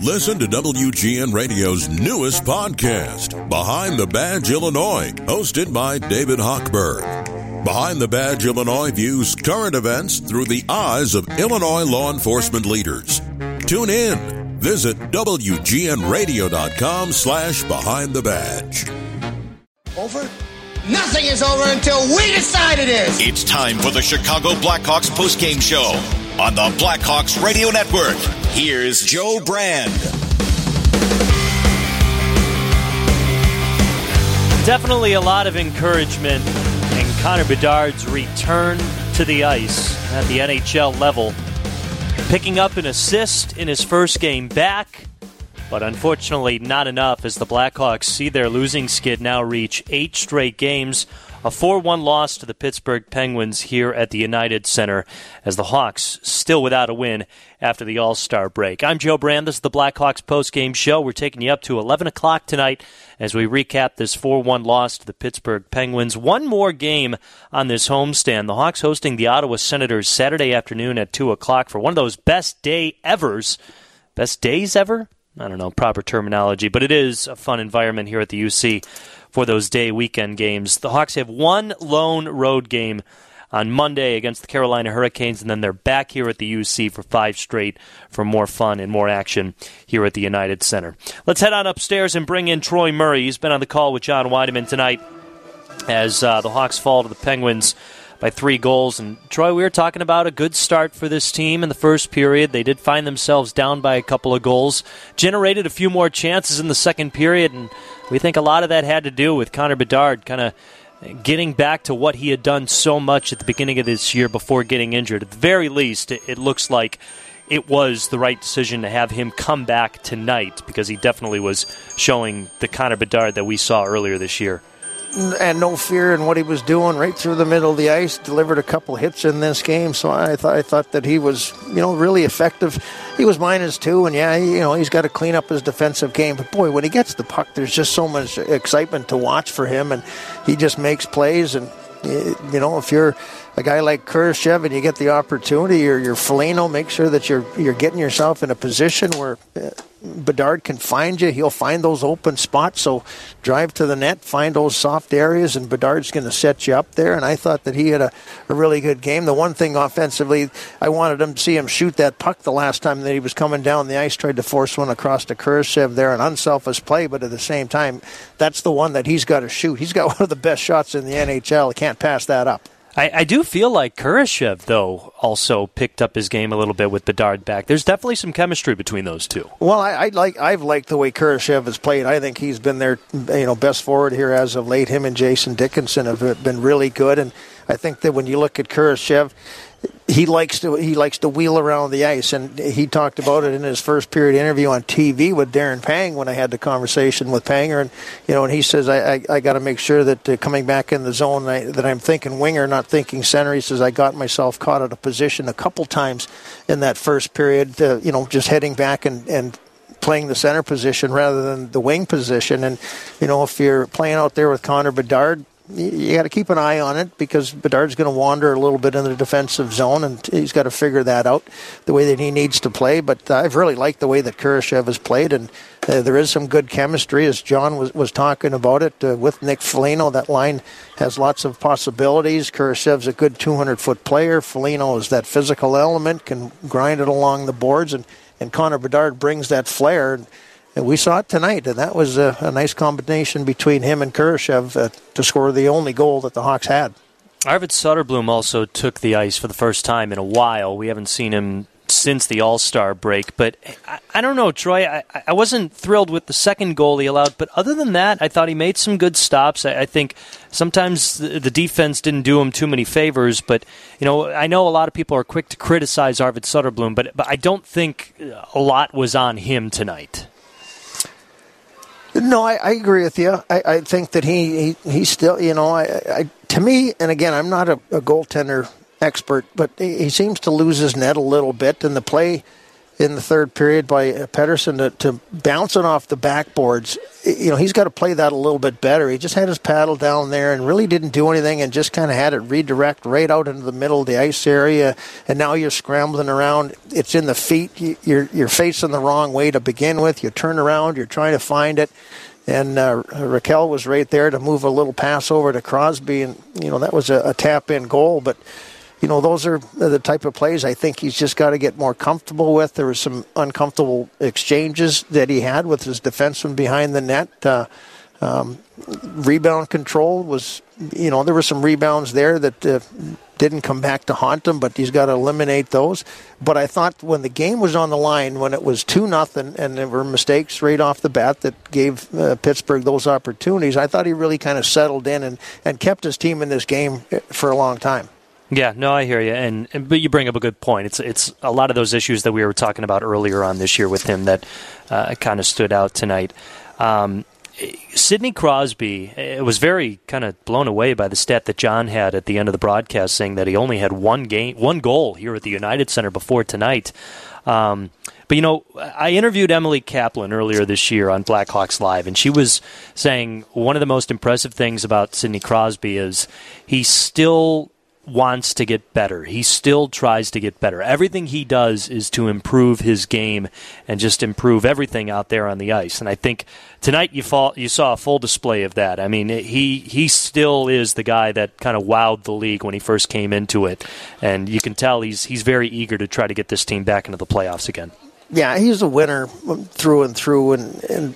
Listen to WGN Radio's newest podcast, Behind the Badge Illinois, hosted by David Hochberg. Behind the Badge Illinois views current events through the eyes of Illinois law enforcement leaders. Tune in. Visit WGNRadio.com slash Behind the Badge. Over? Nothing is over until we decide it is. It's time for the Chicago Blackhawks postgame show on the Blackhawks Radio Network. Here's Joe Brand. Definitely a lot of encouragement in Connor Bedard's return to the ice at the NHL level. Picking up an assist in his first game back, but unfortunately not enough as the Blackhawks see their losing skid now reach eight straight games a 4 1 loss to the Pittsburgh Penguins here at the United Center as the Hawks still without a win after the All Star break. I'm Joe Brand. This is the Blackhawks post-game show. We're taking you up to 11 o'clock tonight as we recap this 4 1 loss to the Pittsburgh Penguins. One more game on this homestand. The Hawks hosting the Ottawa Senators Saturday afternoon at 2 o'clock for one of those best day evers. Best days ever? I don't know, proper terminology, but it is a fun environment here at the UC for those day weekend games. The Hawks have one lone road game on Monday against the Carolina Hurricanes, and then they're back here at the UC for five straight for more fun and more action here at the United Center. Let's head on upstairs and bring in Troy Murray. He's been on the call with John Wiedeman tonight as uh, the Hawks fall to the Penguins by three goals. And Troy, we were talking about a good start for this team in the first period. They did find themselves down by a couple of goals, generated a few more chances in the second period, and we think a lot of that had to do with Connor Bedard kind of getting back to what he had done so much at the beginning of this year before getting injured. At the very least, it, it looks like it was the right decision to have him come back tonight because he definitely was showing the Connor Bedard that we saw earlier this year and no fear in what he was doing right through the middle of the ice. Delivered a couple hits in this game, so I thought I thought that he was you know really effective. He was minus two, and yeah, you know he's got to clean up his defensive game. But boy, when he gets the puck, there's just so much excitement to watch for him, and he just makes plays. And you know if you're a guy like Kurashev and you get the opportunity, or your Foligno, make sure that you're you're getting yourself in a position where uh, Bedard can find you. He'll find those open spots. So drive to the net, find those soft areas, and Bedard's going to set you up there. And I thought that he had a, a really good game. The one thing offensively, I wanted him to see him shoot that puck the last time that he was coming down the ice, tried to force one across to Kurashev there, an unselfish play, but at the same time, that's the one that he's got to shoot. He's got one of the best shots in the NHL. He can't pass that up. I, I, do feel like Kurashev, though, also picked up his game a little bit with Bedard back. There's definitely some chemistry between those two. Well, I, I like I've liked the way Kurashev has played. I think he's been their you know best forward here as of late. Him and Jason Dickinson have been really good, and I think that when you look at Kurashev, he likes to he likes to wheel around the ice, and he talked about it in his first period interview on TV with Darren Pang when I had the conversation with Panger, and you know, and he says I I, I got to make sure that uh, coming back in the zone I, that I'm thinking winger, not thinking center. He says I got myself caught at a position a couple times in that first period, uh, you know, just heading back and and playing the center position rather than the wing position. And, you know, if you're playing out there with Connor Bedard, you got to keep an eye on it because Bedard's going to wander a little bit in the defensive zone, and he's got to figure that out the way that he needs to play. But I've really liked the way that Kurashev has played, and uh, there is some good chemistry, as John was, was talking about it uh, with Nick Foligno. That line has lots of possibilities. Kurashev's a good 200 foot player. Foligno is that physical element, can grind it along the boards, and, and Connor Bedard brings that flair. And we saw it tonight, and that was a, a nice combination between him and Kurashev uh, to score the only goal that the Hawks had. Arvid Soderblom also took the ice for the first time in a while. We haven't seen him since the All Star break, but I, I, don't know, Troy. I, I, wasn't thrilled with the second goal he allowed, but other than that, I thought he made some good stops. I, I think sometimes the, the, defense didn't do him too many favors, but you know, I know a lot of people are quick to criticize Arvid Soderblom, but but I don't think a lot was on him tonight. No, I, I agree with you. I, I think that he, he, he still, you know, I, I, to me, and again, I'm not a, a goaltender expert, but he, he seems to lose his net a little bit, and the play in the third period by Pettersson to, to bounce it off the backboards. You know, he's got to play that a little bit better. He just had his paddle down there and really didn't do anything and just kind of had it redirect right out into the middle of the ice area. And now you're scrambling around. It's in the feet. You're, you're facing the wrong way to begin with. You turn around, you're trying to find it. And uh, Rakell was right there to move a little pass over to Crosby. And, you know, that was a, a tap in goal. But you know, those are the type of plays I think he's just got to get more comfortable with. There were some uncomfortable exchanges that he had with his defenseman behind the net. Uh, um, rebound control was, you know, there were some rebounds there that uh, didn't come back to haunt him, but he's got to eliminate those. But I thought when the game was on the line, when it was two nothing, and there were mistakes right off the bat that gave uh, Pittsburgh those opportunities, I thought he really kind of settled in and, and kept his team in this game uh, for a long time. Yeah, no, I hear you, and, and, but you bring up a good point. It's it's a lot of those issues that we were talking about earlier on this year with him that uh, kind of stood out tonight. Um, Sidney Crosby uh, was very kind of blown away by the stat that John had at the end of the broadcast, saying that he only had one game, one goal here at the United Center before tonight. Um, but you know, I interviewed Emily Kaplan earlier this year on Blackhawks Live, and she was saying one of the most impressive things about Sidney Crosby is he still wants to get better. He still tries to get better. Everything he does is to improve his game and just improve everything out there on the ice. And I think tonight you, fall, you saw a full display of that. I mean, he he still is the guy that kind of wowed the league when he first came into it, and you can tell he's he's very eager to try to get this team back into the playoffs again. Yeah, he's a winner through and through, and and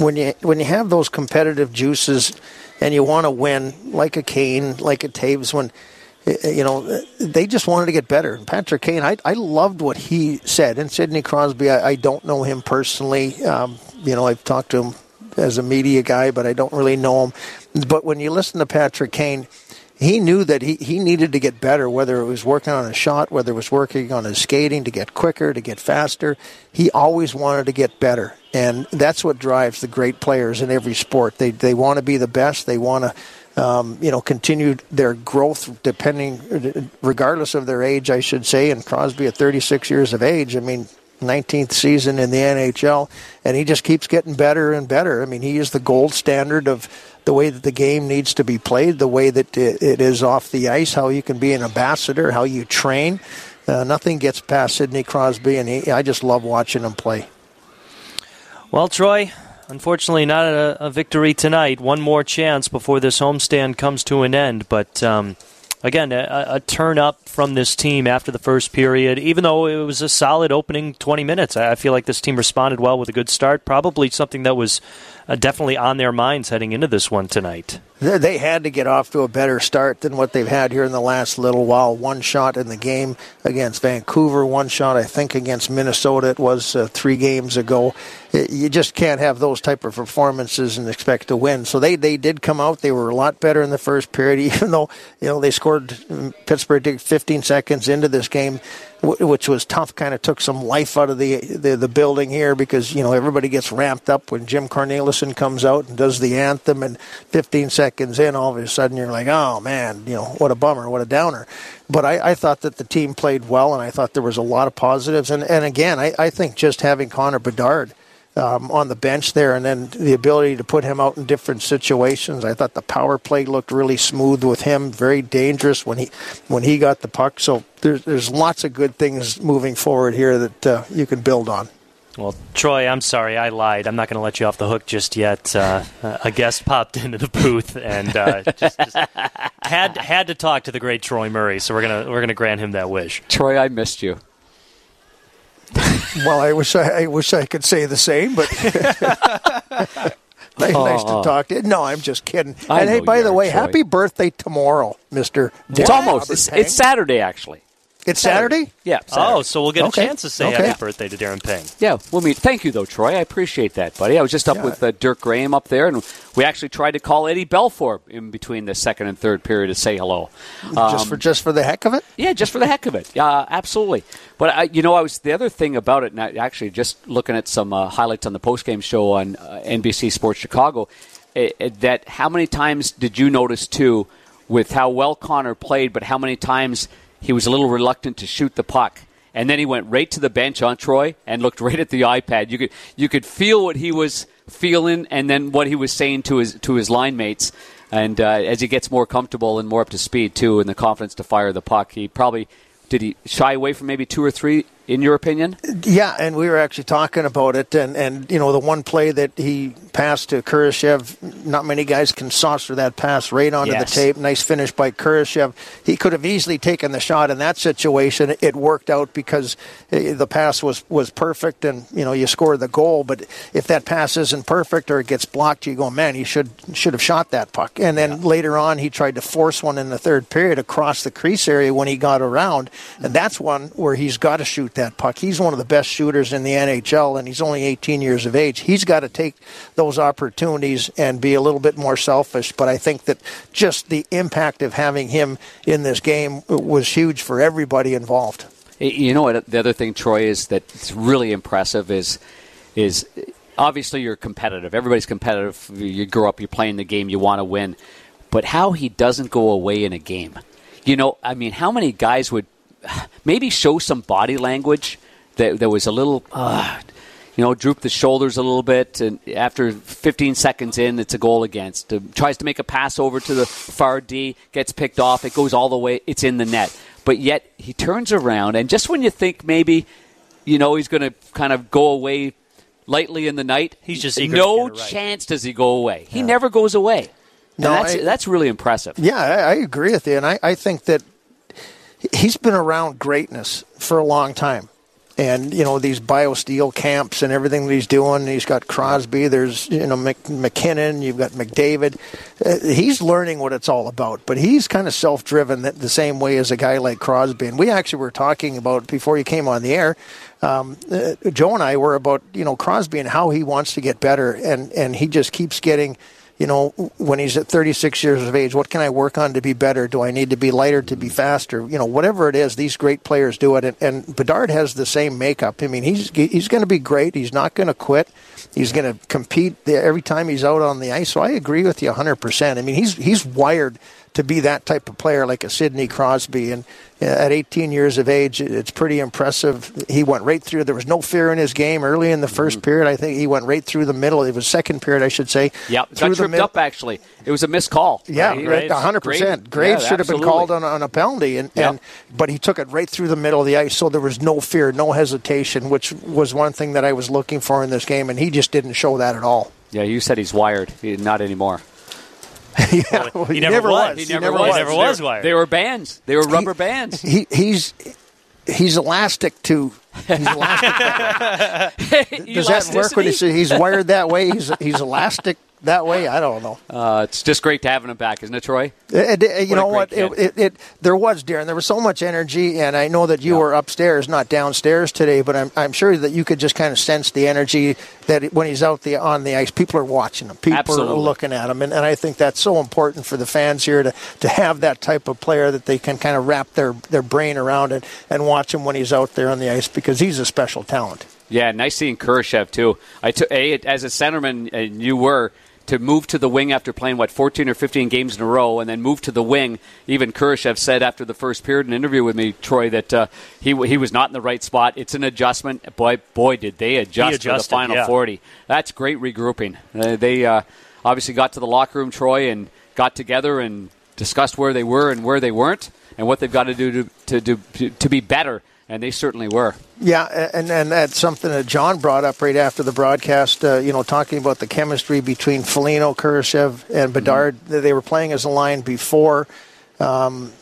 when you when you have those competitive juices and you want to win, like a Kane, like a Toews, when you know, they just wanted to get better. Patrick Kane, I, I loved what he said. And Sidney Crosby, I, I don't know him personally. Um, you know, I've talked to him as a media guy, but I don't really know him. But when you listen to Patrick Kane, he knew that he, he needed to get better, whether it was working on a shot, whether it was working on his skating to get quicker, to get faster. He always wanted to get better. And that's what drives the great players in every sport. They, they want to be the best. They want to um, you know, continued their growth depending, regardless of their age, I should say. And Crosby at 36 years of age, I mean, 19th season in the NHL, and he just keeps getting better and better. I mean, he is the gold standard of the way that the game needs to be played, the way that it is off the ice, how you can be an ambassador, how you train. Uh, nothing gets past Sidney Crosby, and he, I just love watching him play. Well, Troy, Unfortunately, not a, a, victory tonight. One more chance before this homestand comes to an end. But um, again, a, a, turn up from this team after the first period. Even though it was a solid opening 20 minutes, I feel like this team responded well with a good start. Probably something that was uh, definitely on their minds heading into this one tonight. They had to get off to a better start than what they've had here in the last little while. One shot in the game against Vancouver, one shot I think against Minnesota. It was uh, three games ago. you just can't have those type of performances and expect to win. So they, they did come out. They were a lot better in the first period, even though you know they scored. Pittsburgh 15 seconds into this game which was tough. Kind of took some life out of the, the, the building here because you know everybody gets ramped up when Jim Cornelison comes out and does the anthem, and 15 seconds in, all of a sudden you're like, oh man, you know what a bummer, what a downer. But I, I thought that the team played well, and I thought there was a lot of positives. And and again, I, I think just having Connor Bedard um, on the bench there, and then the ability to put him out in different situations. I thought the power play looked really smooth with him, very dangerous when he when he got the puck. So there's there's lots of good things moving forward here that uh, you can build on. Well, Troy, I'm sorry, I lied. I'm not going to let you off the hook just yet. Uh, a guest popped into the booth and uh, just, just had had to talk to the great Troy Murray, so we're gonna we're gonna grant him that wish. Troy, I missed you well, I wish I, I, wish I could say the same, but nice to uh-uh. talk to you. No, I'm just kidding. I and hey, by the way, happy birthday tomorrow, Mister. It's almost. It's, it's, Saturday, actually. It's Saturday? Yeah. Saturday. Oh, so we'll get okay. a chance to say okay. happy birthday to Darren Pang. Yeah. we'll meet. Thank you, though, Troy. I appreciate that, buddy. I was just up yeah. with uh, Dirk Graham up there, and we actually tried to call Eddie Belfour in between the second and third period to say hello. Um, just for just for the heck of it? Yeah, just for the heck of it. Yeah, uh, absolutely. But I, you know, I was the other thing about it. And I, actually, just looking at some uh, highlights on the postgame show on uh, NBC Sports Chicago, it, it, that how many times did you notice too, with how well Connor played, but how many times he was a little reluctant to shoot the puck. and then he went right to the bench on Troy and looked right at the iPad. You could you could feel what he was feeling, and then what he was saying to his to his line mates. And uh, as he gets more comfortable and more up to speed too, and the confidence to fire the puck, he probably did he shy away from maybe two or three in your opinion? Yeah, and we were actually talking about it, and, and you know the one play that he passed to Kurashev, not many guys can saucer that pass right onto yes. the tape. Nice finish by Kurashev. He could have easily taken the shot in that situation. It worked out because eh, the pass was, was perfect, and you know you scored the goal. But if that pass isn't perfect or it gets blocked, you go, man, he should should have shot that puck. And then yeah. later on, he tried to force one in the third period across the crease area when he got around, and that's one where he's got to shoot that puck. He's one of the best shooters in the NHL, and he's only 18 years of age. He's got to take those opportunities and be a little bit more selfish. But I think that just the impact of having him in this game was huge for everybody involved. You know what? The other thing, Troy, is that's really impressive is is obviously you're competitive. Everybody's competitive. You grow up, you're playing the game, you want to win. But how he doesn't go away in a game. You know, I mean, how many guys would maybe show some body language that there was a little, uh, you know, droop the shoulders a little bit, and after 15 seconds in, it's a goal against. Uh, tries to make a pass over to the far D, gets picked off, it goes all the way, it's in the net. But yet he turns around, and just when you think maybe, you know, he's going to kind of go away lightly in the night, he's just no right. chance does he go away. He yeah. never goes away. No, that's, I, that's really impressive. Yeah, I, I, agree with you, and I, I think that he's been around greatness for a long time. And you know these biosteel camps and everything that he's doing. He's got Crosby. There's you know Mc, MacKinnon. You've got McDavid. Uh, he's learning what it's all about. But he's kind of self-driven the same way as a guy like Crosby. And we actually were talking about before you came on the air. Um, uh, Joe and I were about you know Crosby and how he wants to get better, and and he just keeps getting you know, when he's at 36 years of age, what can I work on to be better? Do I need to be lighter to be faster? You know, whatever it is, these great players do it. And, and Bedard has the same makeup. I mean, he's he's going to be great. He's not going to quit. He's going to compete every time he's out on the ice. So I agree with you 100%. I mean, he's he's wired to be that type of player like a Sidney Crosby. And uh, at 18 years of age, it's pretty impressive. He went right through. There was no fear in his game early in the 1st mm-hmm. period. I think he went right through the middle. It was second period, I should say. Yeah, got tripped up actually. It was a missed call. Yeah, right, 100. percent Graves yeah, should have been called on, on a penalty, and, yep. and but he took it right through the middle of the ice, so there was no fear, no hesitation, which was one thing that I was looking for in this game, and he just didn't show that at all. Yeah, you said he's wired. Not anymore. yeah, well, he, he, never, never was. He, he never, was. He never was wired. They were bands. They were rubber bands. He, he's he's elastic to. He's elastic. Does that work when he says he's wired that way? He's he's elastic that way. I don't know. Uh, it's just great to have him back, isn't it, Troy? It, it, you know what? It, it, there was, Darren. There was so much energy, and I know that you yeah. were upstairs, not downstairs today. But I'm, I'm sure that you could just kind of sense the energy that when he's out the on the ice, people are watching him, people Absolutely. are looking at him, and, and I think that's so important for the fans here to, to have that type of player that they can kind of wrap their, their brain around it and watch him when he's out there on the ice because he's a special talent. Yeah, nice seeing Kurashev too. I took a as a centerman, and you were to move to the wing after playing what 14 or 15 games in a row, and then move to the wing. Even Kurashev said after the first period in an interview with me, Troy, that uh, he he was not in the right spot. It's an adjustment. Boy, boy, did they adjust for the final yeah. 40. That's great regrouping. Uh, they uh, obviously got to the locker room, Troy, and got together and discussed where they were and where they weren't, and what they've got to do to to, to, to be better and they certainly were. Yeah, and and that's something that John brought up right after the broadcast. Uh, you know, talking about the chemistry between Foligno, Kurashev, and Bedard. Mm-hmm. They were playing as a line before. Um,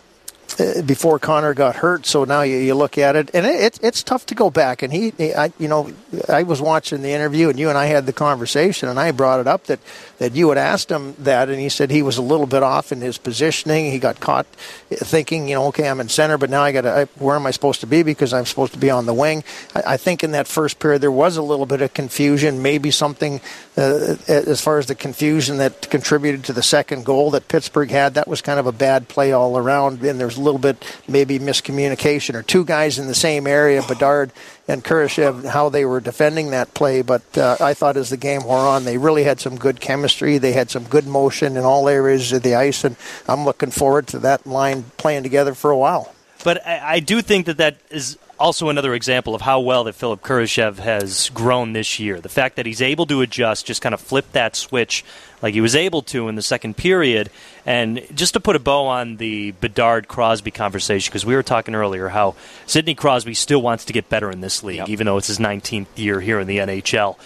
uh, before Connor got hurt. So now you, you look at it, and it, it's it's tough to go back. And he, he, I, you know, I was watching the interview, and you and I had the conversation, and I brought it up that that you had asked him that, and he said he was a little bit off in his positioning. He got caught thinking, you know, okay, I'm in center, but now I got to, where am I supposed to be because I'm supposed to be on the wing. I, I think in that first period there was a little bit of confusion, maybe something uh, as far as the confusion that contributed to the second goal that Pittsburgh had. That was kind of a bad play all around, and there's a little bit maybe miscommunication or two guys in the same area, Bedard and Kurashev, how they were defending that play. But uh, I thought as the game wore on, they really had some good chemistry. They had some good motion in all areas of the ice, and I'm looking forward to that line playing together for a while. But I, I do think that that is also another example of how well that Philip Kurashev has grown this year. The fact that he's able to adjust, just kind of flip that switch like he was able to in the second period. And just to put a bow on the Bedard Crosby conversation, because we were talking earlier how Sidney Crosby still wants to get better in this league, Yep. even though it's his 19th year here in the NHL.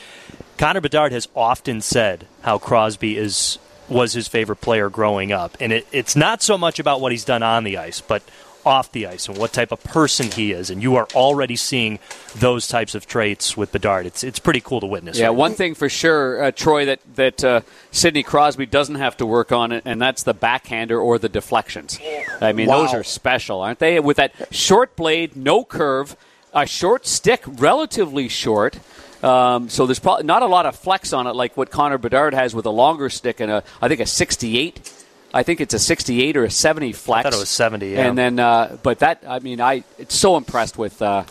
Connor Bedard has often said how Crosby is was his favorite player growing up, and it, it's not so much about what he's done on the ice, but off the ice and what type of person he is. And you are already seeing those types of traits with Bedard. It's it's pretty cool to witness. Yeah, right one thing for sure, uh, Troy, that that uh, Sidney Crosby doesn't have to work on and that's the backhander or the deflections. I mean, those are special, aren't they? With that short blade, no curve, a short stick, relatively short. Um, so there's probably not a lot of flex on it, like what Connor Bedard has with a longer stick and a, I think a 68. I think it's a 68 or a 70 flex. thought it was 70, yeah. And then, uh, but that, I mean, I it's so impressed with, uh,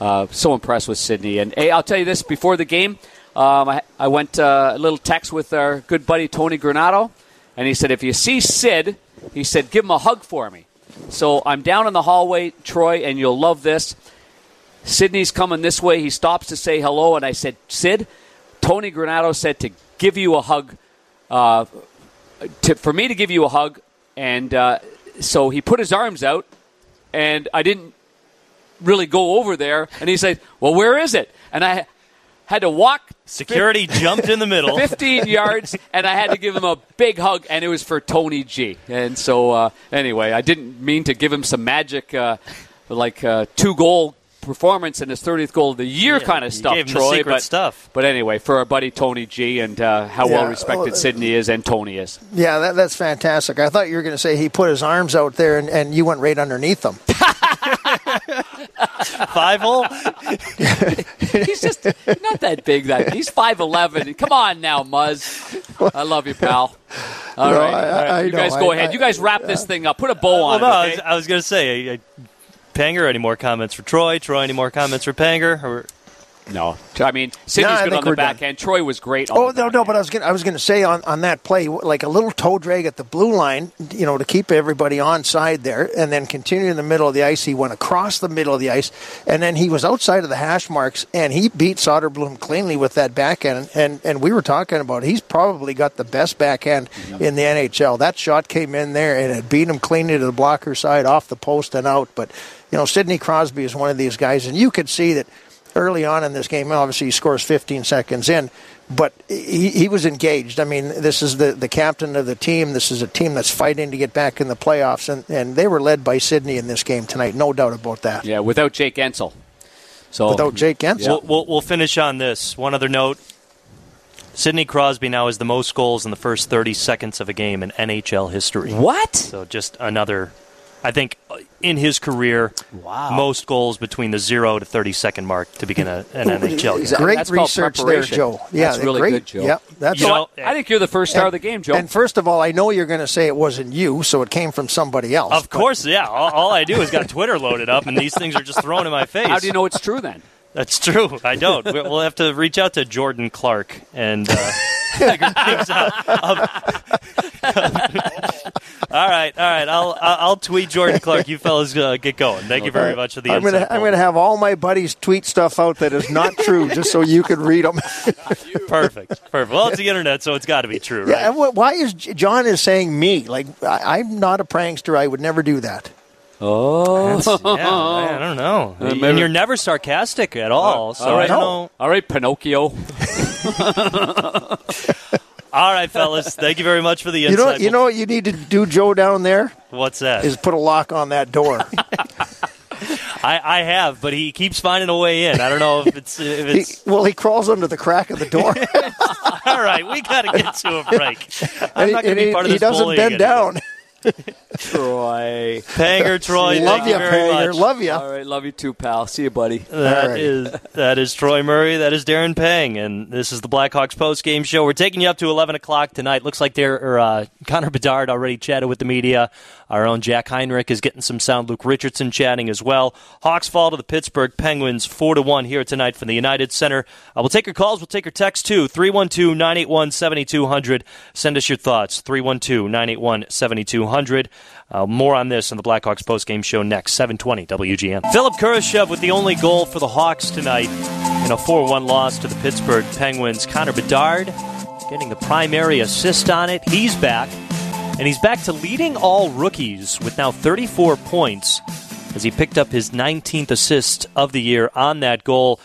uh, so impressed with Sidney. And hey, I'll tell you this: before the game, um, I, I went uh, a little text with our good buddy Tony Granato, and he said, if you see Sid, he said, give him a hug for me. So I'm down in the hallway, Troy, and you'll love this. Sidney's coming this way. He stops to say hello, and I said, Sid, Tony Granato said to give you a hug, uh, to, for me to give you a hug. And uh, so he put his arms out, and I didn't really go over there. And he said, Well, where is it? And I had to walk Security jumped in the middle. 15 yards, and I had to give him a big hug, and it was for Tony G. And so, uh, anyway, I didn't mean to give him some magic, uh, like uh, two goal performance and his 30th goal of the year kind of stuff, gave him the Troy. but, stuff. but anyway, for our buddy Tony G and uh, how Yeah, well respected well, Sidney is and Tony is. Yeah, that, that's fantastic. I thought you were going to say he put his arms out there and, and you went right underneath them. Five hole. He's just not that big. That he's five eleven. Come on now, Muzz. I love you, pal. All No, right, I- all right. I you know, guys go I- ahead. You guys wrap this thing up. Put a bow on Well, no, it. I okay? was, I was going to say, I, I, Panger. Any more comments for Troy? Troy, any more comments for Panger? Or No, I mean Sidney's No, I good on the we're back done. end. Troy was great. On Oh the no, no, end. but I was gonna, I was going to say on, on that play, like a little toe drag at the blue line, you know, to keep everybody on side there, and then continue in the middle of the ice. He went across the middle of the ice, and then he was outside of the hash marks, and he beat Soderblom cleanly with that backhand. And and we were talking about he's probably got the best backhand in the NHL. That shot came in there and it beat him cleanly to the blocker side, off the post and out. But you know, Sidney Crosby is one of these guys, and you could see that early on in this game. Obviously, he scores 15 seconds in, but he, he was engaged. I mean, this is the, the captain of the team. This is a team that's fighting to get back in the playoffs, and, and they were led by Sidney in this game tonight. No doubt about that. yeah, without Jake Guentzel. So Without Jake Guentzel. We'll, we'll, we'll finish on this. One other note. Sidney Crosby now has the most goals in the first 30 seconds of a game in NHL history. what? So just another, I think, uh, in his career, most goals between the zero to 30 second mark to begin a, an NHL game. Great That's research there. Joe. Yeah, That's really great. good, Joe. Yeah, that's You all- know, I think you're the first star of the game, Joe. And first of all, I know you're going to say it wasn't you, so it came from somebody else. Of but- course, yeah. All, all I do is got Twitter loaded up, and these things are just thrown in my face. How do you know it's true then? That's true. I don't. We- We'll have to reach out to Jordan Clark and uh, figure things out. all right, all right. I'll I'll tweet Jordan Clark. You fellas uh, get going. Thank you very much for the I'm going to I'm going to have all my buddies tweet stuff out that is not true, just so you can read them. Perfect, perfect. Well, it's the internet, so it's got to be true, right? and wh- why is John is saying me? Like I, I'm not a prankster. I would never do that. Oh, That's- yeah, I don't know. maybe- and you're never sarcastic at all. So all right. I don't know. All right, Pinocchio. All right, fellas. Thank you very much for the You insight. know, you know what you need to do, Joe, down there what's that? is put a lock on that door. I, I have, but he keeps finding a way in. I don't know if it's if he, it's well, he crawls under the crack of the door, all right. We got to get to a break. I'm and, not he, going to and be part of he, he this doesn't bullying bend anymore. down. Troy. Panger, Troy, Love thank you you, very Panger. much. Love you. All right, love you too, pal. See you, buddy. That All right. is that is Troy Murray. That is Darren Pang, and this is the Blackhawks post game show. We're taking you up to eleven o'clock tonight. Looks like there, or, uh, Connor Bedard already chatted with the media. Our own Jack Heinrich is getting some sound. Luke Richardson chatting as well. Hawks fall to the Pittsburgh Penguins four to one here tonight from the United Center. Uh, we'll take your calls. We'll take your texts too. 312-981-7200. Send us your thoughts. 312-981-7200. 7200. Uh, more on this in the Blackhawks postgame show next, 720 WGN. Philip Kurashev with the only goal for the Hawks tonight in a 4 1 loss to the Pittsburgh Penguins. Connor Bedard getting the primary assist on it. He's back, and he's back to leading all rookies with now 34 points as he picked up his 19th assist of the year on that goal.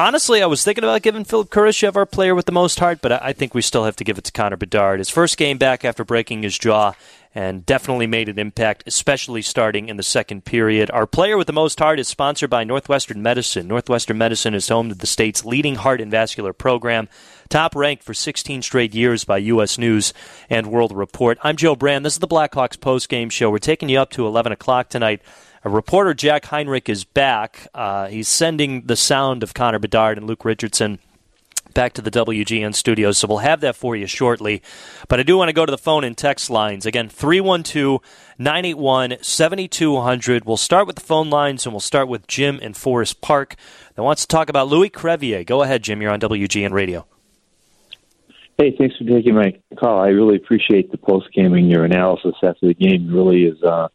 Honestly, I was thinking about giving Philip Kurashev our player with the most heart, but I think we still have to give it to Connor Bedard. His first game back after breaking his jaw and definitely made an impact, especially starting in the second period. Our player with the most heart is sponsored by Northwestern Medicine. Northwestern Medicine is home to the state's leading heart and vascular program, top ranked for 16 straight years by U.S. News and World Report. I'm Joe Brand. This is the Blackhawks post-game show. We're taking you up to 11 o'clock tonight. Reporter, Jack Heinrich, is back. Uh, he's sending the sound of Connor Bedard and Luke Richardson back to the WGN studios, so we'll have that for you shortly. But I do want to go to the phone and text lines. Again, 312 981 7200. We'll start with the phone lines, and we'll start with Jim in Forest Park that wants to talk about Louis Crevier. Go ahead, Jim. You're on WGN Radio. Hey, thanks for taking my call. I really appreciate the post game and your analysis after the game. Really is uh,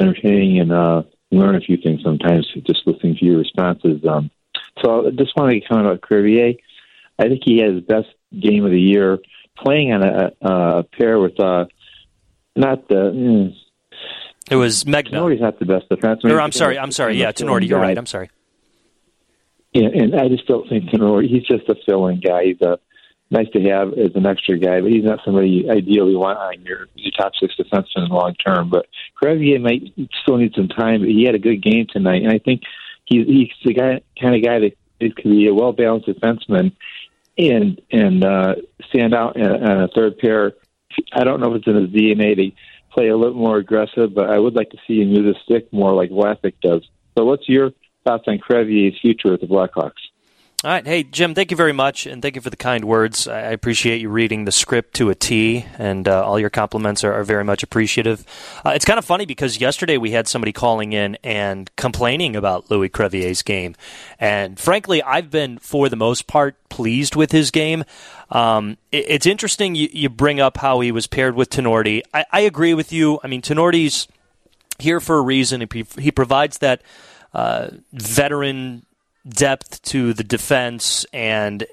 entertaining and uh, learn a few things sometimes just listening to your responses. Um, so I just want to comment about Crevier. I think he had his best game of the year playing on a, a pair with uh, not the. Mm, it was Megna. Tinordi's not the best defenseman. Or, I'm sorry, I'm sorry. Yeah, Tinordi, you're right. I'm sorry. Yeah, and I just don't think Tinordi. He's just a fill-in guy. He's a nice to have as an extra guy, but he's not somebody you ideally want on your, your top six defenseman long term. But Crevier might still need some time, but he had a good game tonight, and I think he's he's the guy kind of guy that could be a well balanced defenseman and and uh, stand out in a third pair. I don't know if it's in his DNA to play a little more aggressive, but I would like to see him use a stick more like Vlasic does. So, what's your thoughts on Crevier's future with the Blackhawks? All right. Hey, Jim, thank you very much, and thank you for the kind words. I appreciate you reading the script to a T, and uh, all your compliments are, are very much appreciative. Uh, it's kind of funny because yesterday we had somebody calling in and complaining about Louis Crevier's game. And frankly, I've been, for the most part, pleased with his game. Um, it, it's interesting you, you, bring up how he was paired with Tinordi. I, I agree with you. I mean, Tinordi's here for a reason. He, he provides that uh, veteran depth to the defense and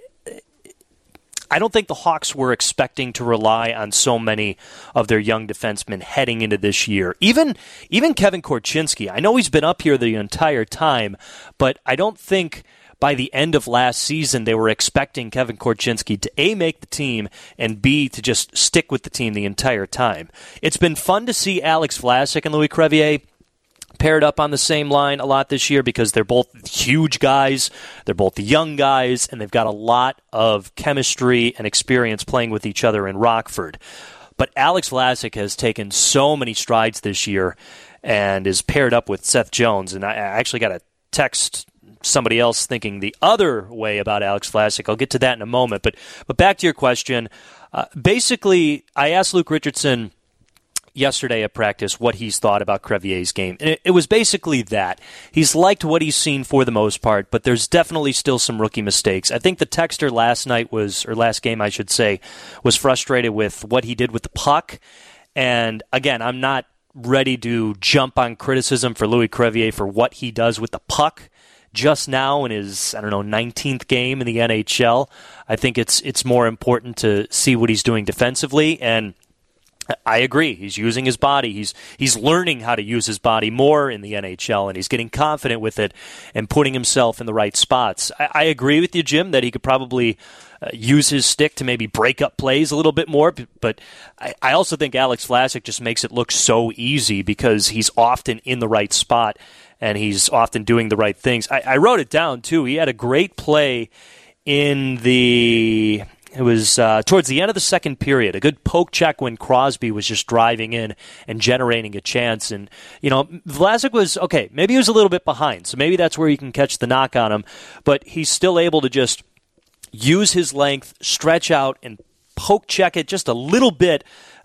I don't think the Hawks were expecting to rely on so many of their young defensemen heading into this year. Even even Kevin Korchinski, I know he's been up here the entire time, but I don't think by the end of last season they were expecting Kevin Korchinski to A make the team and B to just stick with the team the entire time. It's been fun to see Alex Vlasic and Louis Crevier paired up on the same line a lot this year because they're both huge guys, they're both young guys, and they've got a lot of chemistry and experience playing with each other in Rockford. But Alex Vlasic has taken so many strides this year and is paired up with Seth Jones. And I actually got a text somebody else thinking the other way about Alex Vlasic. I'll get to that in a moment. But but back to your question. Uh, basically, I asked Luke Richardson yesterday at practice what he's thought about Crevier's game. It, it, was basically that. He's liked what he's seen for the most part, but there's definitely still some rookie mistakes. I think the texter last night was, or last game, I should say, was frustrated with what he did with the puck. And again, I'm not ready to jump on criticism for Louis Crevier for what he does with the puck just now in his I don't know 19th game in the NHL. I think it's it's more important to see what he's doing defensively and I agree. He's using his body. He's he's learning how to use his body more in the NHL, and he's getting confident with it and putting himself in the right spots. I, I agree with you, Jim, that he could probably uh, use his stick to maybe break up plays a little bit more. But I, I also think Alex Vlasic just makes it look so easy because he's often in the right spot and he's often doing the right things. I, I wrote it down too. He had a great play in the it was uh, towards the end of the second period, a good poke check when Crosby was just driving in and generating a chance. And, you know, Vlasic was, okay, maybe he was a little bit behind, so maybe that's where you can catch the knock on him, but he's still able to just use his length, stretch out, and poke check it just a little bit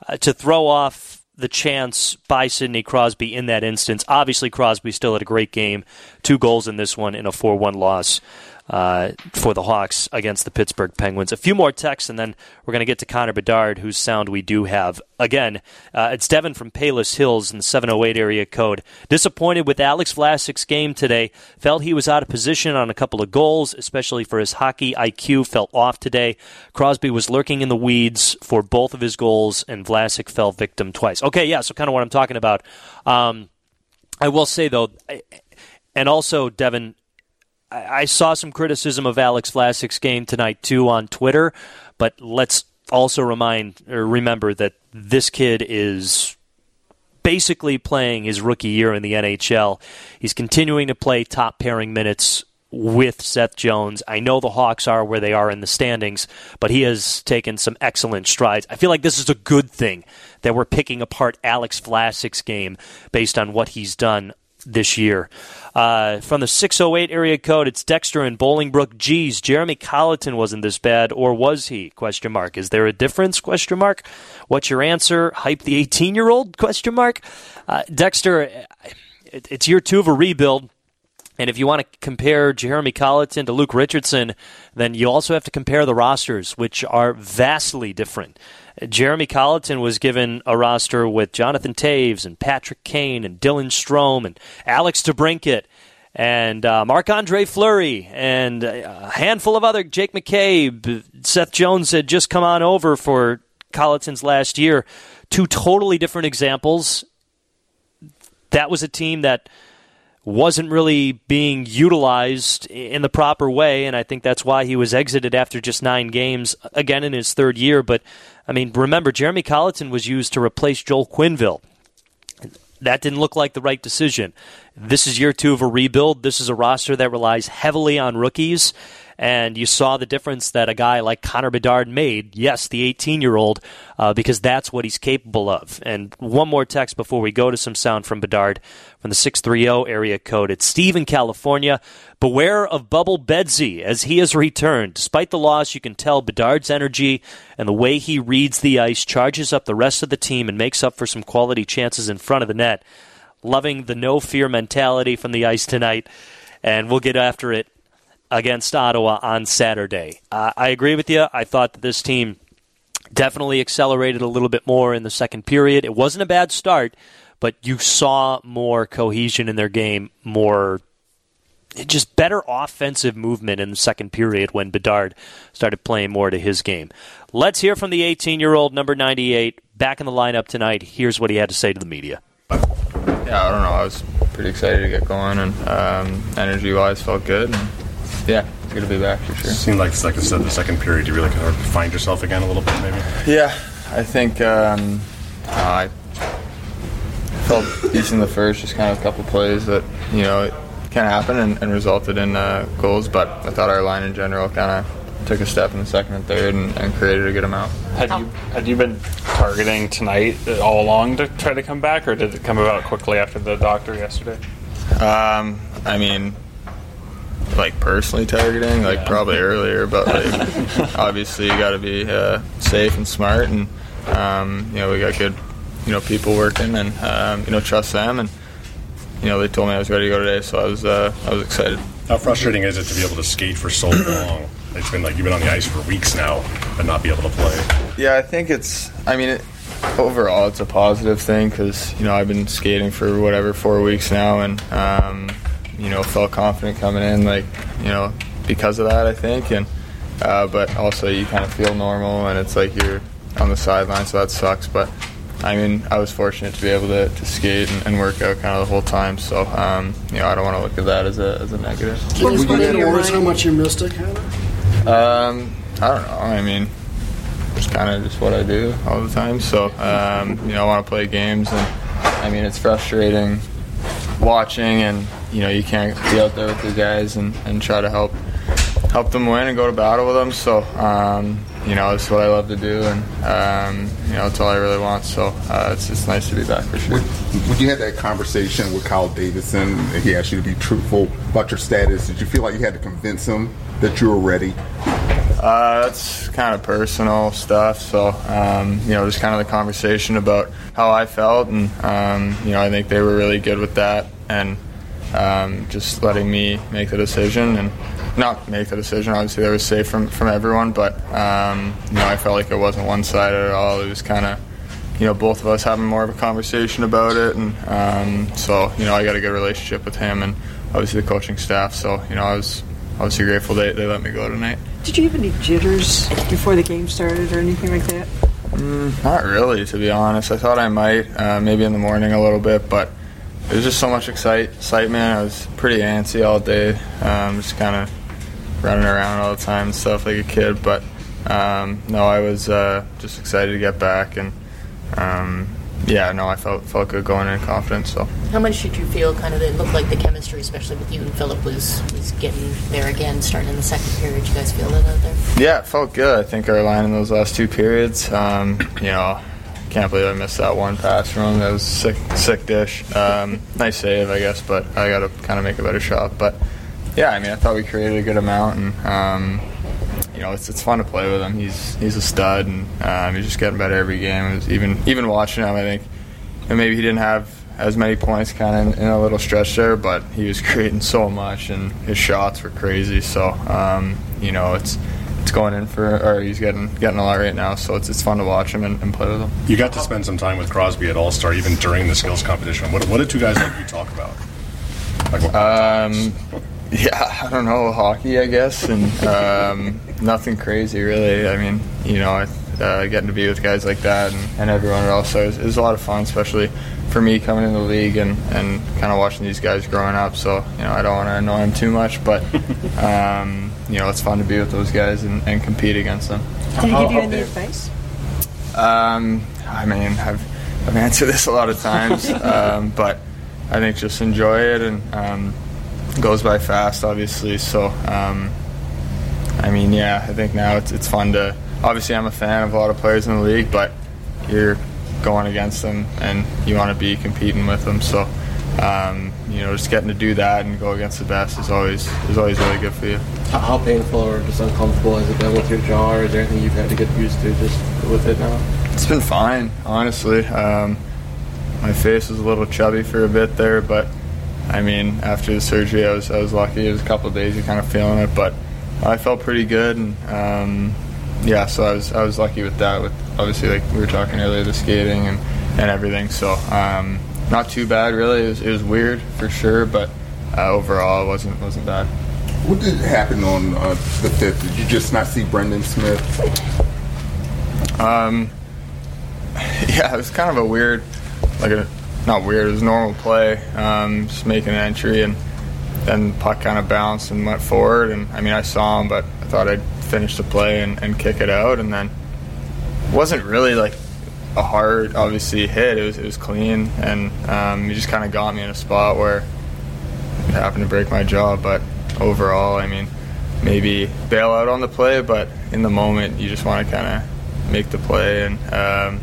uh, to throw off the chance by Sidney Crosby in that instance. Obviously, Crosby still had a great game, two goals in this one in a 4 1 loss uh, for the Hawks against the Pittsburgh Penguins. A few more texts, and then we're going to get to Connor Bedard, whose sound we do have. Again, uh, it's Devin from Palos Hills in the 708 area code. Disappointed with Alex Vlasic's game today. Felt he was out of position on a couple of goals, especially for his hockey IQ. Felt off today. Crosby was lurking in the weeds for both of his goals, and Vlasic fell victim twice. Okay, yeah, so kind of what I'm talking about. Um, I will say, though, and also, Devin, I saw some criticism of Alex Vlasic's game tonight too on Twitter, but let's also remind or remember that this kid is basically playing his rookie year in the NHL. He's continuing to play top pairing minutes with Seth Jones. I know the Hawks are where they are in the standings, but he has taken some excellent strides. I feel like this is a good thing that we're picking apart Alex Vlasic's game based on what he's done this year. Uh, from the 608 area code, it's Dexter and Bolingbrook. Geez, Jeremy Colliton wasn't this bad, or was he? Question mark. Is there a difference? Question mark. What's your answer? Hype the 18 year old? Question mark. Uh, Dexter, it, it's year two of a rebuild. And if you want to compare Jeremy Colliton to Luke Richardson, then you also have to compare the rosters, which are vastly different. Jeremy Colliton was given a roster with Jonathan Toews and Patrick Kane and Dylan Strome and Alex DeBrincat and uh, Marc Andre Fleury and a handful of other Jake McCabe. Seth Jones had just come on over for Colliton's last year. Two totally different examples. That was a team that wasn't really being utilized in the proper way, and I think that's why he was exited after just nine games, uh, again in his third year. But, I mean, remember, Jeremy Colliton was used to replace Joel Quenneville. That didn't look like the right decision. This is year two of a rebuild. This is a roster that relies heavily on rookies and you saw the difference that a guy like Connor Bedard made. Yes, the 18 year old, uh, because that's what he's capable of. And one more text before we go to some sound from Bedard from the 630 area code. It's Steve in California. Beware of Bubble Bedsy as he has returned. Despite the loss, you can tell Bedard's energy and the way he reads the ice charges up the rest of the team and makes up for some quality chances in front of the net. Loving the no fear mentality from the ice tonight, and we'll get after it against Ottawa on Saturday. Uh, I agree with you. I thought that this team definitely accelerated a little bit more in the second period. It wasn't a bad start, but you saw more cohesion in their game, more just better offensive movement in the second period when Bedard started playing more to his game. Let's hear from the 18 year old, number 98, back in the lineup tonight. Here's what he had to say to the media. Yeah, I don't know. I was pretty excited to get going, and um, energy wise, felt good. And, yeah, it's good to be back for sure. It seemed like, like I said, the second period, you really kind of find yourself again a little bit, maybe. Yeah, I think um, uh, I felt decent in the first, just kind of a couple plays that you know it can happen and, and resulted in uh, goals. But I thought our line in general kind of took a step in the second and third and, and, created a good amount. Had you had you been targeting tonight all along to try to come back, or did it come about quickly after the doctor yesterday? Um, I mean, like personally targeting, like yeah. probably earlier, but like obviously you got to be uh, safe and smart, and um, you know we got good, you know, people working, and um, you know trust them, and you know they told me I was ready to go today, so I was uh, I was excited. How frustrating is it to be able to skate for so long? It's been like you've been on the ice for weeks now, but not be able to play. Yeah, I think it's. I mean. It, overall, it's a positive thing because you know I've been skating for whatever four weeks now, and um, you know, felt confident coming in, like, you know, because of that, I think. And, uh, but also you kind of feel normal and it's like you're on the sideline, so that sucks. But, I mean, I was fortunate to be able to, to skate and, and work out kind of the whole time. So, um, you know, I don't want to look at that as a, as a negative. Can you explain how much you missed it, kind of? Um, I don't know. I mean, it's kind of just what I do all the time. So, um, you know, I want to play games, and I mean, it's frustrating watching and you know you can't be out there with your guys and, and try to help help them win and go to battle with them. So um, you know it's what I love to do, and um, you know it's all I really want. So uh, it's just nice to be back for sure. When you had that conversation with Kyle Davidson, he asked you to be truthful about your status. Did you feel like you had to convince him that you were ready? Uh, that's kind of personal stuff. So, um, you know, just kind of the conversation about how I felt, and um, you know, I think they were really good with that, and um, just letting me make the decision. And not make the decision. Obviously, that was safe from from everyone, but um, you know, I felt like it wasn't one sided at all. It was kind of you know both of us having more of a conversation about it, and um, so you know I got a good relationship with him and obviously the coaching staff. So you know I was obviously grateful they, they let me go tonight. Did you have any jitters before the game started or anything like that? Mm, not really, to be honest. I thought I might, uh, maybe in the morning a little bit, but it was just so much excite- excitement. I was pretty antsy all day, um, just kind of running around all the time and stuff like a kid. But um, no, I was uh, just excited to get back, and um, yeah, no, I felt felt good going in confident. So. How much did you feel kind of it looked like the chemistry, especially with you and Philip, was was getting there again, starting in the second period? You guys feel it out there? Yeah, it felt good. I think our line in those last two periods, um, you know, can't believe I missed that one pass from him. That was sick, sick dish. Um, nice save, I guess, but I got to kind of make a better shot. But yeah, I mean, I thought we created a good amount, and um, you know, it's it's fun to play with him. He's he's a stud, and um, he's just getting better every game. even even watching him, I think and maybe he didn't have as many points kind of in, in, a little stretch there, but he was creating so much, and his shots were crazy. So um, you know, it's it's going in for, or he's getting getting a lot right now. So it's it's fun to watch him and, and play with him. You got to spend some time with Crosby at All Star, even during the skills competition. What what did two guys like you talk about? Like um, yeah, I don't know, hockey, I guess, and um, nothing crazy really. I mean, you know, uh, getting to be with guys like that and, and everyone else is, is a lot of fun, especially for me coming in the league and, and kind of watching these guys growing up. So, you know, I don't want to annoy them too much, but, um, you know, it's fun to be with those guys and, and compete against them. Did he give you any advice? Um, I mean, I've, I've answered this a lot of times, um, but I think just enjoy it and um, it goes by fast, obviously. So, um, I mean, yeah, I think now it's, it's fun to. Obviously, I'm a fan of a lot of players in the league, but you're going against them and you want to be competing with them. So, um, you know, just getting to do that and go against the best is always is always really good for you. How painful or just uncomfortable has it been with your jaw, or is there anything you've had to get used to just with it now? It's been fine, honestly. Um, my face was a little chubby for a bit there, but I mean, after the surgery, I was I was lucky. It was a couple of days of kind of feeling it, but I felt pretty good, and um, yeah, so I was I was lucky with that. With obviously, like we were talking earlier, the skating and, and everything. So um, not too bad, really. It was, it was weird for sure, but uh, overall, it wasn't wasn't bad. What did happen on uh, the fifth? Did you just not see Brendan Smith? Um, yeah, it was kind of a weird, like a not weird. It was a normal play, um, just making an entry, and then the puck kind of bounced and went forward. And I mean, I saw him, but I thought I'd finish the play and, and kick it out. And then it wasn't really like a hard, obviously hit. It was it was clean, and um, he just kind of got me in a spot where it happened to break my jaw. But overall, I mean, maybe bail out on the play, but in the moment, you just want to kind of make the play and. Um,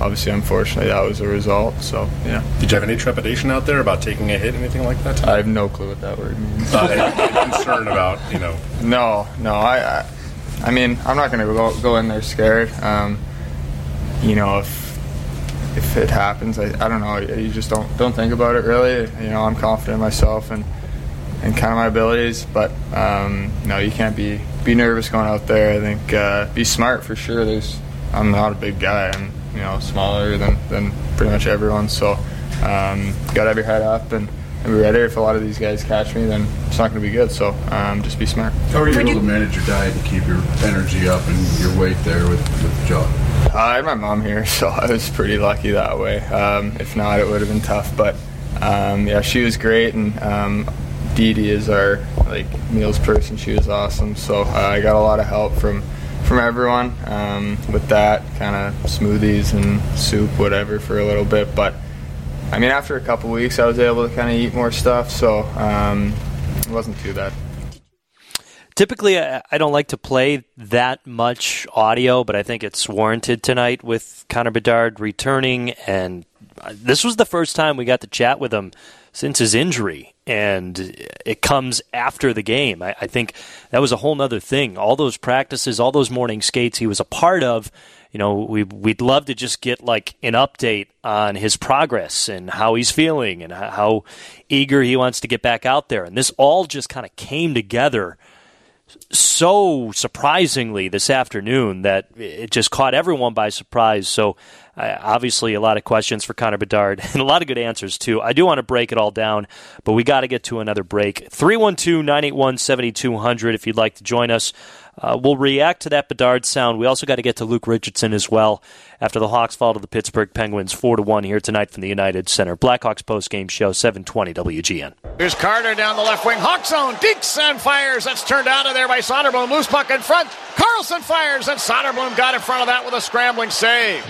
obviously, unfortunately, that was the result. So, yeah. Did you have any trepidation out there about taking a hit, anything like that? I have no clue what that word means. Uh, any concern about, you know? No, no. I, I, I mean, I'm not going to go go in there scared. Um, you know, if if it happens, I, I don't know. You just don't don't think about it really. You know, I'm confident in myself and and kind of my abilities, but um, no, you can't be be nervous going out there. I think uh, be smart for sure. There's I'm not a big guy. I'm you know smaller than, than pretty much everyone. So um, got to have your head up and, and be ready. If a lot of these guys catch me, then it's not going to be good. So um, just be smart. How are you able to manage your diet and keep your energy up and your weight there with, with the job? I had my mom here, so I was pretty lucky that way. Um, if not, it would have been tough. But um, yeah, she was great, and um, Dee Dee is our like meals person. She was awesome. So uh, I got a lot of help from from everyone um, with that kind of smoothies and soup, whatever, for a little bit. But I mean, after a couple weeks, I was able to kind of eat more stuff, so um, it wasn't too bad. Typically, I don't like to play that much audio, but I think it's warranted tonight with Connor Bedard returning. And this was the first time we got to chat with him since his injury, and it comes after the game. I, I think that was a whole other thing. All those practices, all those morning skates he was a part of. You know, we we'd love to just get like an update on his progress and how he's feeling and how eager he wants to get back out there. And this all just kind of came together so surprisingly this afternoon that it just caught everyone by surprise. So, uh, obviously, a lot of questions for Connor Bedard and a lot of good answers, too. I do want to break it all down, but we got to get to another break. 312 981 7200 if you'd like to join us. Uh, we'll react to that Bedard sound. We also got to get to Luke Richardson as well after the Hawks fall to the Pittsburgh Penguins 4 to 1 here tonight from the United Center. Blackhawks post game show 720 WGN. Here's Carter down the left wing. Hawk zone. Dekes and fires. That's turned out of there by Soderblom. Loose puck in front. Karlsson fires, and Soderblom got in front of that with a scrambling save.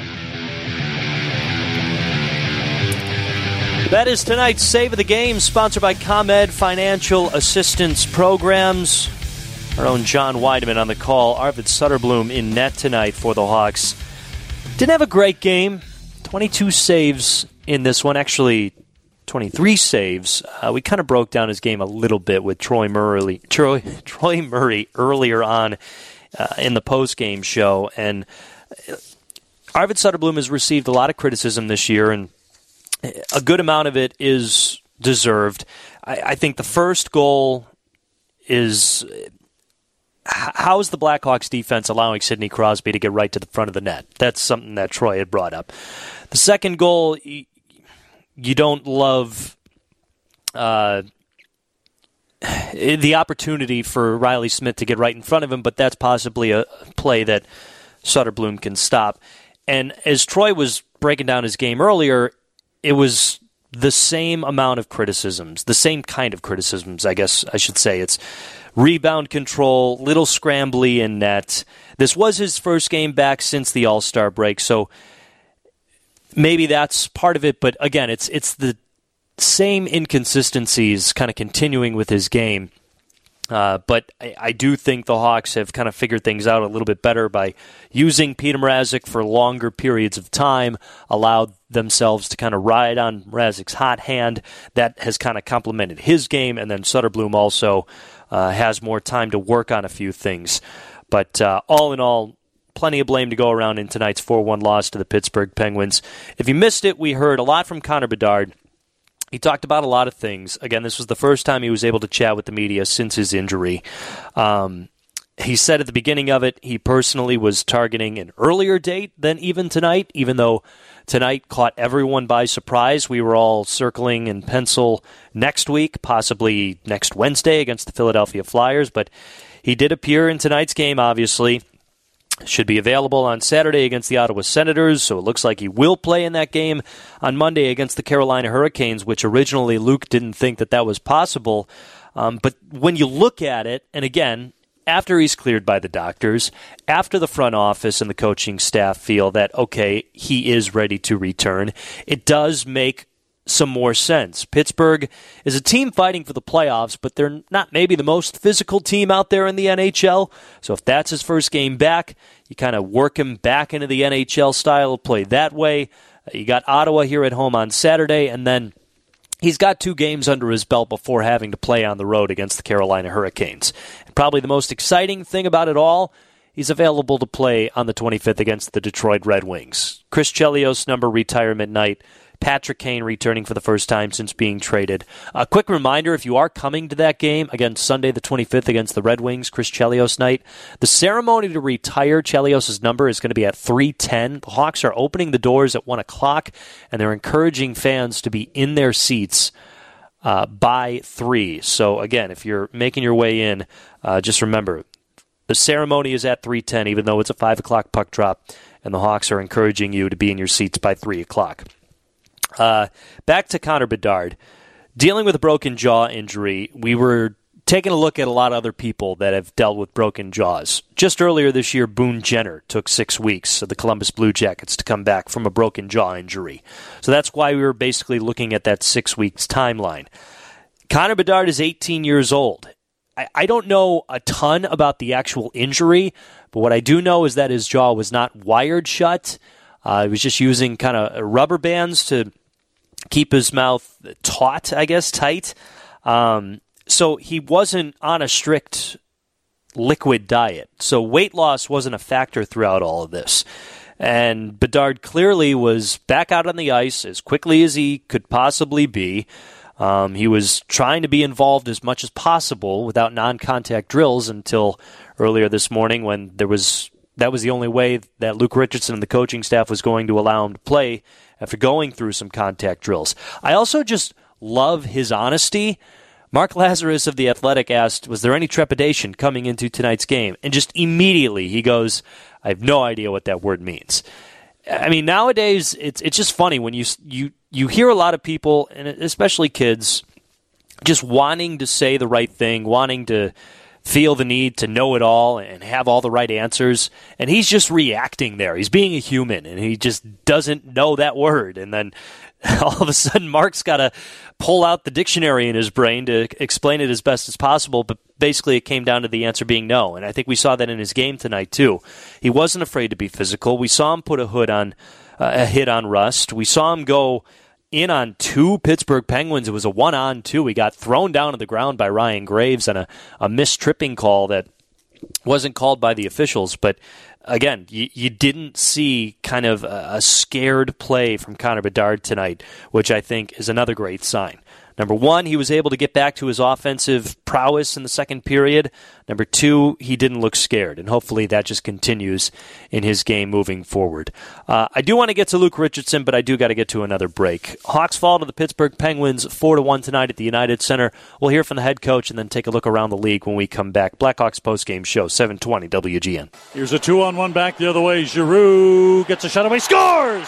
That is tonight's Save of the Game, sponsored by ComEd Financial Assistance Programs. Our own John Wiedeman on the call. Arvid Soderblom in net tonight for the Hawks. Didn't have a great game. 22 saves in this one. Actually, 23 saves. Uh, we kind of broke down his game a little bit with Troy Murray, Troy, Troy Murray earlier on uh, in the post game show. And uh, Arvid Soderblom has received a lot of criticism this year, and a good amount of it is deserved. I, I think the first goal is how is the Blackhawks defense allowing Sidney Crosby to get right to the front of the net? That's something that Troy had brought up. The second goal, you don't love uh, the opportunity for Riley Smith to get right in front of him, but that's possibly a play that Soderblom can stop. And as Troy was breaking down his game earlier, it was the same amount of criticisms, the same kind of criticisms, I guess I should say. It's rebound control, little scrambly in net. This was his first game back since the All Star break, so maybe that's part of it. But again, it's it's the same inconsistencies kind of continuing with his game. Uh, but I, I, do think the Hawks have kind of figured things out a little bit better by using Petr Mrazek for longer periods of time, allowed themselves to kind of ride on Mrazek's hot hand. That has kind of complemented his game, and then Soderblom also uh, has more time to work on a few things. But uh, all in all, plenty of blame to go around in tonight's 4 1 loss to the Pittsburgh Penguins. If you missed it, we heard a lot from Connor Bedard. He talked about a lot of things. Again, this was the first time he was able to chat with the media since his injury. Um, he said at the beginning of it he personally was targeting an earlier date than even tonight, even though tonight caught everyone by surprise. We were all circling in pencil next week, possibly next Wednesday against the Philadelphia Flyers, but he did appear in tonight's game, obviously. Should be available on Saturday against the Ottawa Senators, so it looks like he will play in that game on Monday against the Carolina Hurricanes, which originally Luke didn't think that that was possible. Um, but when you look at it, and again, after he's cleared by the doctors, after the front office and the coaching staff feel that, okay, he is ready to return, it does make some more sense. Pittsburgh is a team fighting for the playoffs, but they're not maybe the most physical team out there in the NHL. So if that's his first game back, you kind of work him back into the NHL style of play that way. Uh, you got Ottawa here at home on Saturday, and then he's got two games under his belt before having to play on the road against the Carolina Hurricanes. Probably the most exciting thing about it all. He's available to play on the 25th against the Detroit Red Wings. Chris Chelios number retirement night Patrick Kane returning for the first time since being traded. A quick reminder if you are coming to that game, again, Sunday the 25th against the Red Wings, Chris Chelios night, the ceremony to retire Chelios' number is going to be at 310. The Hawks are opening the doors at 1 o'clock, and they're encouraging fans to be in their seats. Uh, by three. So again, if you're making your way in, uh, just remember the ceremony is at three ten, even though it's a five o'clock puck drop, and the Hawks are encouraging you to be in your seats by three o'clock. Uh, back to Connor Bedard. Dealing with a broken jaw injury, we were taking a look at a lot of other people that have dealt with broken jaws. Just earlier this year, Boone Jenner took six weeks of the Columbus Blue Jackets to come back from a broken jaw injury. So that's why we were basically looking at that six weeks timeline. Connor Bedard is 18 years old. I, I don't know a ton about the actual injury, but what I do know is that his jaw was not wired shut. Uh, he was just using kind of rubber bands to keep his mouth taut, I guess, tight. Um, so he wasn't on a strict liquid diet. So weight loss wasn't a factor throughout all of this. And Bedard clearly was back out on the ice as quickly as he could possibly be. Um, he was trying to be involved as much as possible without non-contact drills until earlier this morning when there was that was the only way that Luke Richardson and the coaching staff was going to allow him to play after going through some contact drills. I also just love his honesty. Mark Lazerus of The Athletic asked, Was there any trepidation coming into tonight's game? And just immediately he goes, I have no idea what that word means. I mean, nowadays it's it's just funny when you you you hear a lot of people, and especially kids, just wanting to say the right thing, wanting to feel the need to know it all and have all the right answers. And he's just reacting there. He's being a human and he just doesn't know that word. And then all of a sudden, Mark's got to pull out the dictionary in his brain to explain it as best as possible. But basically, it came down to the answer being no. And I think we saw that in his game tonight, too. He wasn't afraid to be physical. We saw him put a hood on, uh, a hit on Rust. We saw him go in on two Pittsburgh Penguins. It was a one on two. He got thrown down to the ground by Ryan Graves on a, a missed tripping call that wasn't called by the officials. But again, you, you didn't see kind of a, a scared play from Connor Bedard tonight, which I think is another great sign. Number one, he was able to get back to his offensive prowess in the second period. Number two, he didn't look scared, and hopefully that just continues in his game moving forward. Uh, I do want to get to Luke Richardson, but I do got to get to another break. Hawks fall to the Pittsburgh Penguins four to one tonight at the United Center. We'll hear from the head coach and then take a look around the league when we come back. Blackhawks postgame show seven twenty WGN. Here's a two on one back the other way. Giroux gets a shot away, scores.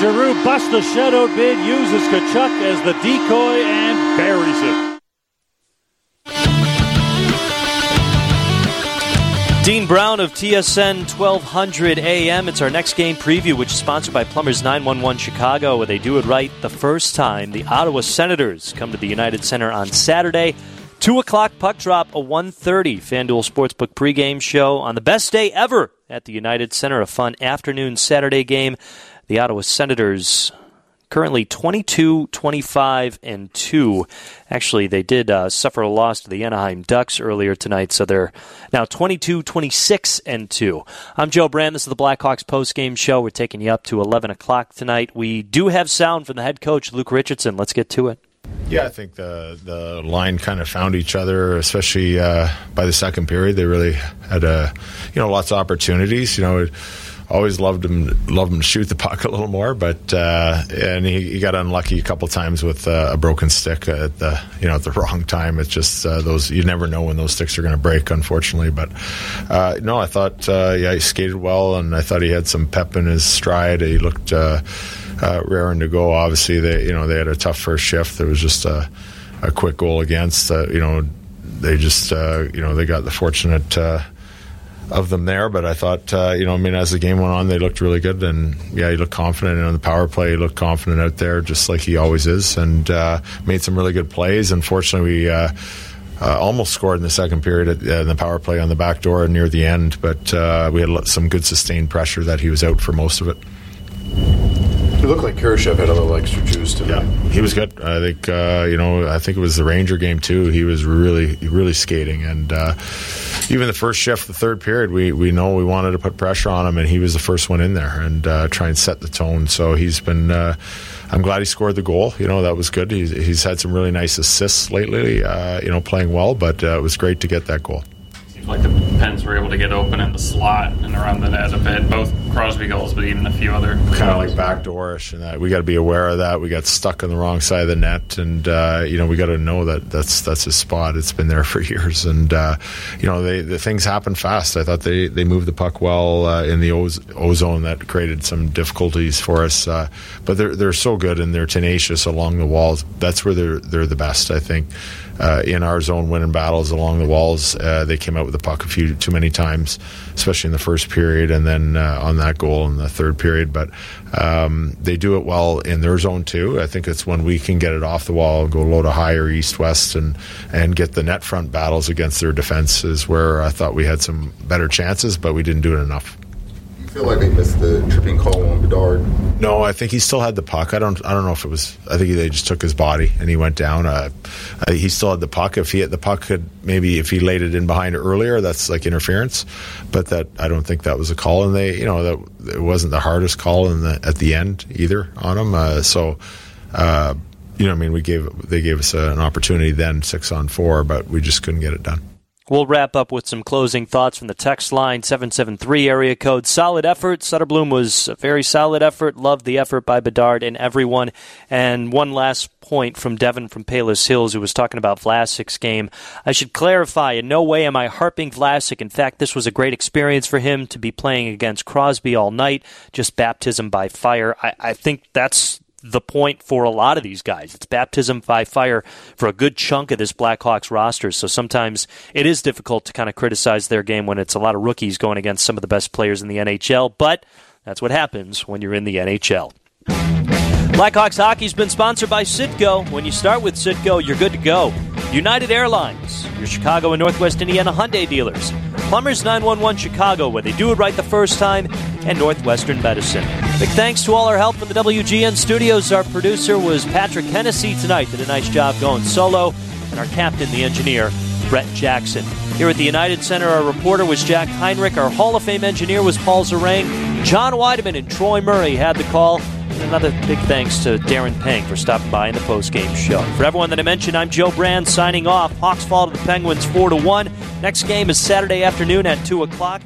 Giroux busts the shadow bid, uses Tkachuk as the decoy, and buries it. Dean Brown of TSN 1200 AM. It's our next game preview, which is sponsored by Plumbers 911 Chicago, where they do it right the first time. The Ottawa Senators come to the United Center on Saturday. 2 o'clock puck drop, a 1.30 FanDuel Sportsbook pregame show on the best day ever at the United Center. A fun afternoon Saturday game the Ottawa Senators currently 22 25 and 2 actually they did uh, suffer a loss to the anaheim ducks earlier tonight so they're now 22 26 and 2 i'm joe brand this is the blackhawks post-game show. We're taking you up to 11 o'clock tonight. We do have sound from the head coach luke richardson. Let's get to it. Yeah, I think the the line kind of found each other, especially uh, by the second period. They really had a, you know, lots of opportunities. You know, always loved him loved him to shoot the puck a little more, but uh, and he, he, got unlucky a couple times with uh, a broken stick at the you know at the wrong time. It's just uh, those you never know when those sticks are going to break, unfortunately. But uh, no, I thought uh, yeah he skated well, and I thought he had some pep in his stride. He looked uh, raring to go. Obviously, they you know they had a tough first shift. There was just a, a quick goal against. you know they just you know they got the fortunate of them there. But I thought, uh, you know, I mean, as the game went on, they looked really good, and yeah, he looked confident. And on the power play, he looked confident out there, just like he always is, and uh, made some really good plays. Unfortunately, we. Uh, uh, almost scored in the second period at, uh, in the power play on the back door near the end, but uh, we had some good sustained pressure that he was out for most of it. It looked like Kurashev had a little extra juice tonight. Yeah, he was good. I think uh, you know. I think it was the Ranger game too. He was really, really skating, and uh, even the first shift, the third period, we we know we wanted to put pressure on him, and he was the first one in there and uh, try and set the tone. So he's been. Uh, I'm glad he scored the goal. You know that was good. He's, he's had some really nice assists lately. Uh, you know, playing well, but uh, it was great to get that goal like the Pens were able to get open in the slot and around the net a bit. Both Crosby goals, but even a few other kind of like backdoorish, and that we got to be aware of that. We got stuck on the wrong side of the net, and uh, you know we got to know that that's that's his spot. It's been there for years, and uh, you know they, the things happen fast. I thought they they moved the puck well uh, in the ozone that created some difficulties for us, uh, but they're they're so good and they're tenacious along the walls. That's where they're they're the best, I think uh, in our zone winning battles along the walls. Uh, they came out with the puck a few too many times, especially in the first period, and then uh, on that goal in the third period. But um, they do it well in their zone too. I think it's when we can get it off the wall, go low to high or east west, and and get the net front battles against their defenses where I thought we had some better chances, but we didn't do it enough feel like they missed the tripping call on Bedard? No, I think he still had the puck. I don't. I don't know if it was. I think they just took his body and he went down. Uh, uh, he still had the puck. If he had the puck, could maybe if he laid it in behind earlier, that's like interference. But that I don't think that was a call, and they, you know, that it wasn't the hardest call in the at the end either on him. Uh, so. Uh, you know, I mean, we gave they gave us an opportunity then six on four, but we just couldn't get it done. We'll wrap up with some closing thoughts from the text line 773 area code. Solid effort. Soderblom was a very solid effort. Loved the effort by Bedard and everyone. And one last point from Devin from Palos Hills, who was talking about Vlasic's game. I should clarify, in no way am I harping Vlasic. In fact, this was a great experience for him to be playing against Crosby all night. Just baptism by fire. I, I think that's the point for a lot of these guys. It's baptism by fire for a good chunk of this Blackhawks roster. So sometimes it is difficult to kind of criticize their game when it's a lot of rookies going against some of the best players in the NHL, but that's what happens when you're in the NHL. Blackhawks hockey's been sponsored by Citgo. When you start with Citgo, you're good to go. United Airlines, your Chicago and Northwest Indiana Hyundai dealers. Plumbers 911 Chicago, where they do it right the first time, and Northwestern Medicine. Big thanks to all our help from the WGN studios. Our producer was Patrick Hennessy tonight, did a nice job going solo, and our captain, the engineer, Brett Jackson. Here at the United Center, our reporter was Jack Heinrich. Our Hall of Fame engineer was Paul Zarang. John Wiedeman and Troy Murray had the call. Another big thanks to Darren Pang for stopping by in the postgame show. For everyone that I mentioned, I'm Joe Brand signing off. Hawks fall to the Penguins 4 to 1. Next game is Saturday afternoon at 2 o'clock.